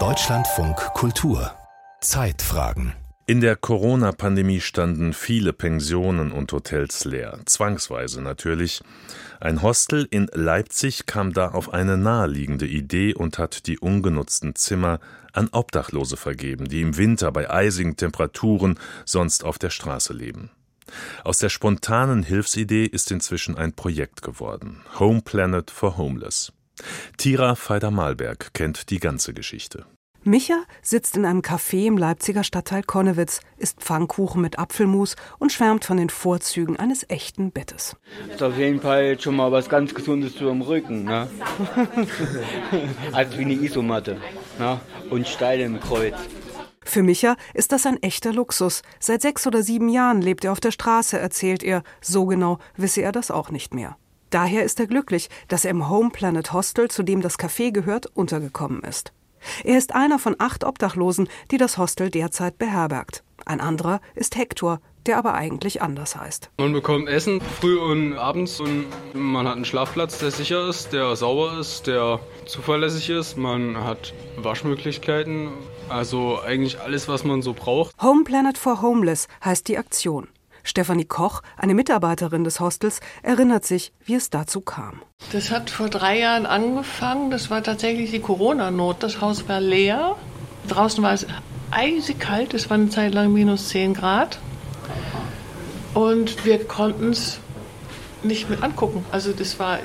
Deutschlandfunk Kultur Zeitfragen in der Corona-Pandemie standen viele Pensionen und Hotels leer, zwangsweise natürlich. Ein Hostel in Leipzig kam da auf eine naheliegende Idee und hat die ungenutzten Zimmer an Obdachlose vergeben, die im Winter bei eisigen Temperaturen sonst auf der Straße leben. Aus der spontanen Hilfsidee ist inzwischen ein Projekt geworden, Home Planet for Homeless. Tira Feider-Malberg kennt die ganze Geschichte. Micha sitzt in einem Café im Leipziger Stadtteil Konnewitz, isst Pfannkuchen mit Apfelmus und schwärmt von den Vorzügen eines echten Bettes. Ist auf jeden Fall schon mal was ganz Gesundes für den Rücken. Ne? also wie eine Isomatte ne? und Steil im Kreuz. Für Micha ist das ein echter Luxus. Seit sechs oder sieben Jahren lebt er auf der Straße, erzählt er. So genau wisse er das auch nicht mehr. Daher ist er glücklich, dass er im Home Planet Hostel, zu dem das Café gehört, untergekommen ist. Er ist einer von acht Obdachlosen, die das Hostel derzeit beherbergt. Ein anderer ist Hector, der aber eigentlich anders heißt. Man bekommt Essen früh und abends und man hat einen Schlafplatz, der sicher ist, der sauber ist, der zuverlässig ist. Man hat Waschmöglichkeiten, also eigentlich alles, was man so braucht. Home Planet for Homeless heißt die Aktion. Stefanie Koch, eine Mitarbeiterin des Hostels, erinnert sich, wie es dazu kam. Das hat vor drei Jahren angefangen. Das war tatsächlich die Corona-Not. Das Haus war leer. Draußen war es eisig kalt. Es war eine Zeit lang minus 10 Grad. Und wir konnten es nicht mit angucken. Also das war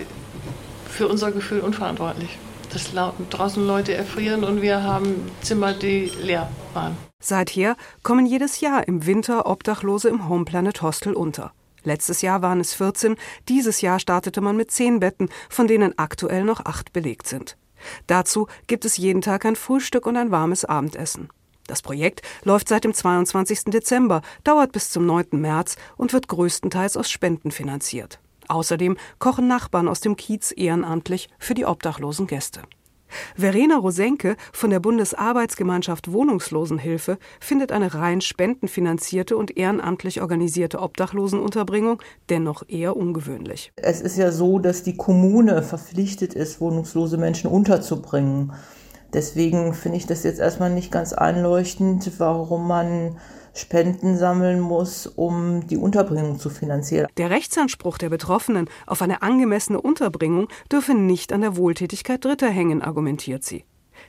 für unser Gefühl unverantwortlich. Dass draußen Leute erfrieren und wir haben Zimmer, die leer waren. Seither kommen jedes Jahr im Winter Obdachlose im Home Planet Hostel unter. Letztes Jahr waren es 14, dieses Jahr startete man mit 10 Betten, von denen aktuell noch 8 belegt sind. Dazu gibt es jeden Tag ein Frühstück und ein warmes Abendessen. Das Projekt läuft seit dem 22. Dezember, dauert bis zum 9. März und wird größtenteils aus Spenden finanziert. Außerdem kochen Nachbarn aus dem Kiez ehrenamtlich für die obdachlosen Gäste. Verena Rosenke von der Bundesarbeitsgemeinschaft Wohnungslosenhilfe findet eine rein spendenfinanzierte und ehrenamtlich organisierte Obdachlosenunterbringung dennoch eher ungewöhnlich. Es ist ja so, dass die Kommune verpflichtet ist, wohnungslose Menschen unterzubringen. Deswegen finde ich das jetzt erstmal nicht ganz einleuchtend, warum man Spenden sammeln muss, um die Unterbringung zu finanzieren. Der Rechtsanspruch der Betroffenen auf eine angemessene Unterbringung dürfe nicht an der Wohltätigkeit Dritter hängen, argumentiert sie.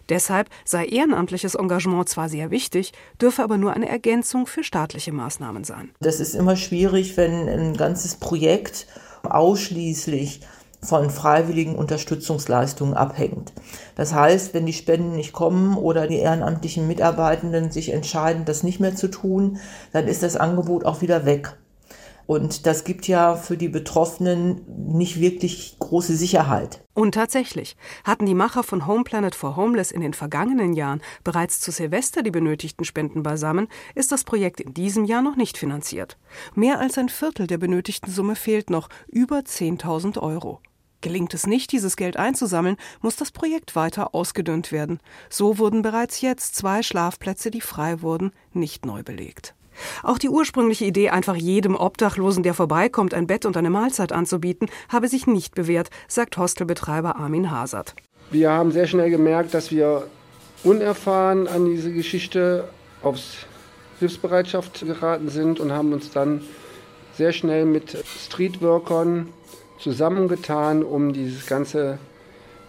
Deshalb sei ehrenamtliches Engagement zwar sehr wichtig, dürfe aber nur eine Ergänzung für staatliche Maßnahmen sein. Das ist immer schwierig, wenn ein ganzes Projekt ausschließlich von freiwilligen Unterstützungsleistungen abhängt. Das heißt, wenn die Spenden nicht kommen oder die ehrenamtlichen Mitarbeitenden sich entscheiden, das nicht mehr zu tun, dann ist das Angebot auch wieder weg. Und das gibt ja für die Betroffenen nicht wirklich große Sicherheit. Und tatsächlich hatten die Macher von Home Planet for Homeless in den vergangenen Jahren bereits zu Silvester die benötigten Spenden beisammen, ist das Projekt in diesem Jahr noch nicht finanziert. Mehr als ein Viertel der benötigten Summe fehlt noch, über 10.000 Euro. Gelingt es nicht, dieses Geld einzusammeln, muss das Projekt weiter ausgedünnt werden. So wurden bereits jetzt zwei Schlafplätze, die frei wurden, nicht neu belegt. Auch die ursprüngliche Idee, einfach jedem Obdachlosen, der vorbeikommt, ein Bett und eine Mahlzeit anzubieten, habe sich nicht bewährt, sagt Hostelbetreiber Armin Hasert. Wir haben sehr schnell gemerkt, dass wir unerfahren an diese Geschichte aufs Hilfsbereitschaft geraten sind und haben uns dann sehr schnell mit Streetworkern zusammengetan, um dieses ganze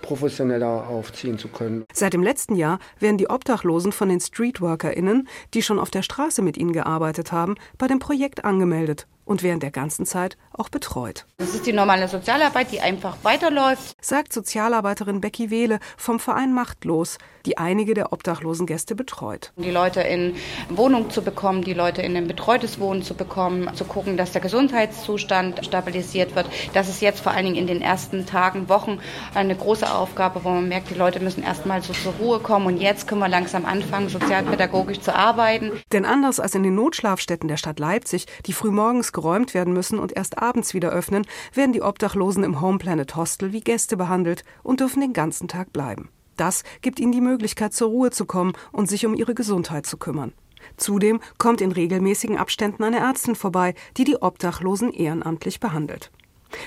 professioneller aufziehen zu können. Seit dem letzten Jahr werden die Obdachlosen von den StreetworkerInnen, die schon auf der Straße mit ihnen gearbeitet haben, bei dem Projekt angemeldet und während der ganzen Zeit auch betreut. Das ist die normale Sozialarbeit, die einfach weiterläuft. Sagt Sozialarbeiterin Becky Wehle vom Verein Machtlos, die einige der obdachlosen Gäste betreut. Die Leute in Wohnung zu bekommen, die Leute in ein betreutes Wohnen zu bekommen, zu gucken, dass der Gesundheitszustand stabilisiert wird. Das ist jetzt vor allen Dingen in den ersten Tagen, Wochen eine große Aufgabe, wo man merkt, die Leute müssen erstmal so zur Ruhe kommen und jetzt können wir langsam anfangen, sozialpädagogisch zu arbeiten. Denn anders als in den Notschlafstätten der Stadt Leipzig, die frühmorgens geräumt werden müssen und erst abends wieder öffnen, werden die Obdachlosen im Home Planet Hostel wie Gäste behandelt und dürfen den ganzen Tag bleiben. Das gibt ihnen die Möglichkeit, zur Ruhe zu kommen und sich um ihre Gesundheit zu kümmern. Zudem kommt in regelmäßigen Abständen eine Ärztin vorbei, die die Obdachlosen ehrenamtlich behandelt.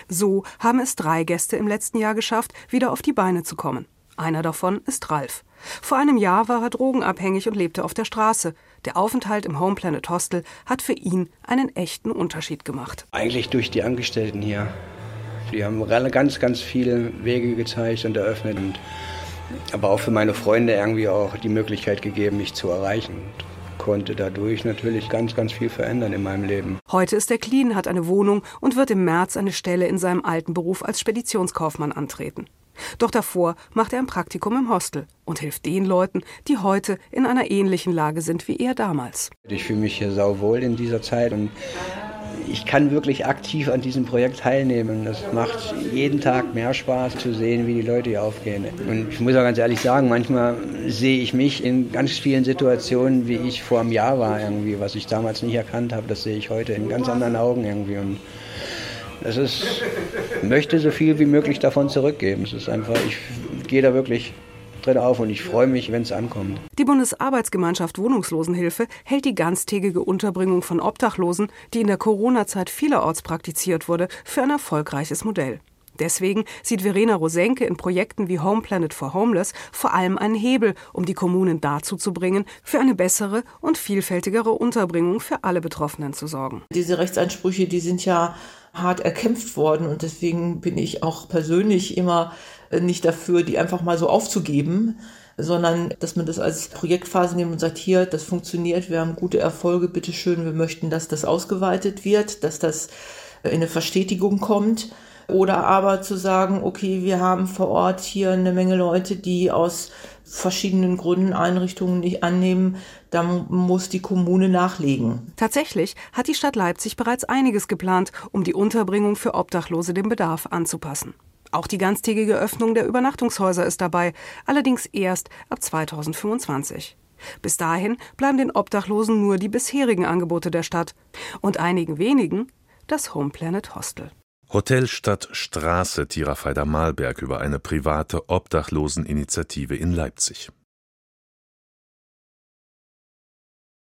So haben es drei Gäste im letzten Jahr geschafft, wieder auf die Beine zu kommen. Einer davon ist Ralf. Vor einem Jahr war er drogenabhängig und lebte auf der Straße. Der Aufenthalt im Home Planet Hostel hat für ihn einen echten Unterschied gemacht. Eigentlich durch die Angestellten hier. Die haben ganz, ganz viele Wege gezeigt und eröffnet. Und aber auch für meine Freunde irgendwie auch die Möglichkeit gegeben, mich zu erreichen. Und konnte dadurch natürlich ganz, ganz viel verändern in meinem Leben. Heute ist er clean, hat eine Wohnung und wird im März eine Stelle in seinem alten Beruf als Speditionskaufmann antreten. Doch davor macht er ein Praktikum im Hostel und hilft den Leuten, die heute in einer ähnlichen Lage sind wie er damals. Ich fühle mich hier sauwohl in dieser Zeit und ich kann wirklich aktiv an diesem Projekt teilnehmen. Das macht jeden Tag mehr Spaß zu sehen, wie die Leute hier aufgehen. Und ich muss auch ganz ehrlich sagen, manchmal sehe ich mich in ganz vielen Situationen, wie ich vor einem Jahr war irgendwie, was ich damals nicht erkannt habe, das sehe ich heute in ganz anderen Augen irgendwie. Und das ist, möchte so viel wie möglich davon zurückgeben. Es ist einfach, ich gehe da wirklich drin auf und ich freue mich, wenn es ankommt. Die Bundesarbeitsgemeinschaft Wohnungslosenhilfe hält die ganztägige Unterbringung von Obdachlosen, die in der Corona-Zeit vielerorts praktiziert wurde, für ein erfolgreiches Modell. Deswegen sieht Verena Rosenke in Projekten wie Home Planet for Homeless vor allem einen Hebel, um die Kommunen dazu zu bringen, für eine bessere und vielfältigere Unterbringung für alle Betroffenen zu sorgen. Diese Rechtsansprüche, die sind ja hart erkämpft worden und deswegen bin ich auch persönlich immer äh, nicht dafür, die einfach mal so aufzugeben, sondern dass man das als Projektphase nimmt und sagt, hier, das funktioniert, wir haben gute Erfolge, bitteschön, wir möchten, dass das ausgeweitet wird, dass das in eine Verstetigung kommt. Oder aber zu sagen, okay, wir haben vor Ort hier eine Menge Leute, die aus verschiedenen Gründen Einrichtungen nicht annehmen, dann muss die Kommune nachlegen. Tatsächlich hat die Stadt Leipzig bereits einiges geplant, um die Unterbringung für Obdachlose dem Bedarf anzupassen. Auch die ganztägige Öffnung der Übernachtungshäuser ist dabei, allerdings erst ab 2025. Bis dahin bleiben den Obdachlosen nur die bisherigen Angebote der Stadt und einigen wenigen das Home Planet Hostel. Hotel Stadt Straße Tirafeider Malberg über eine private Obdachloseninitiative in Leipzig.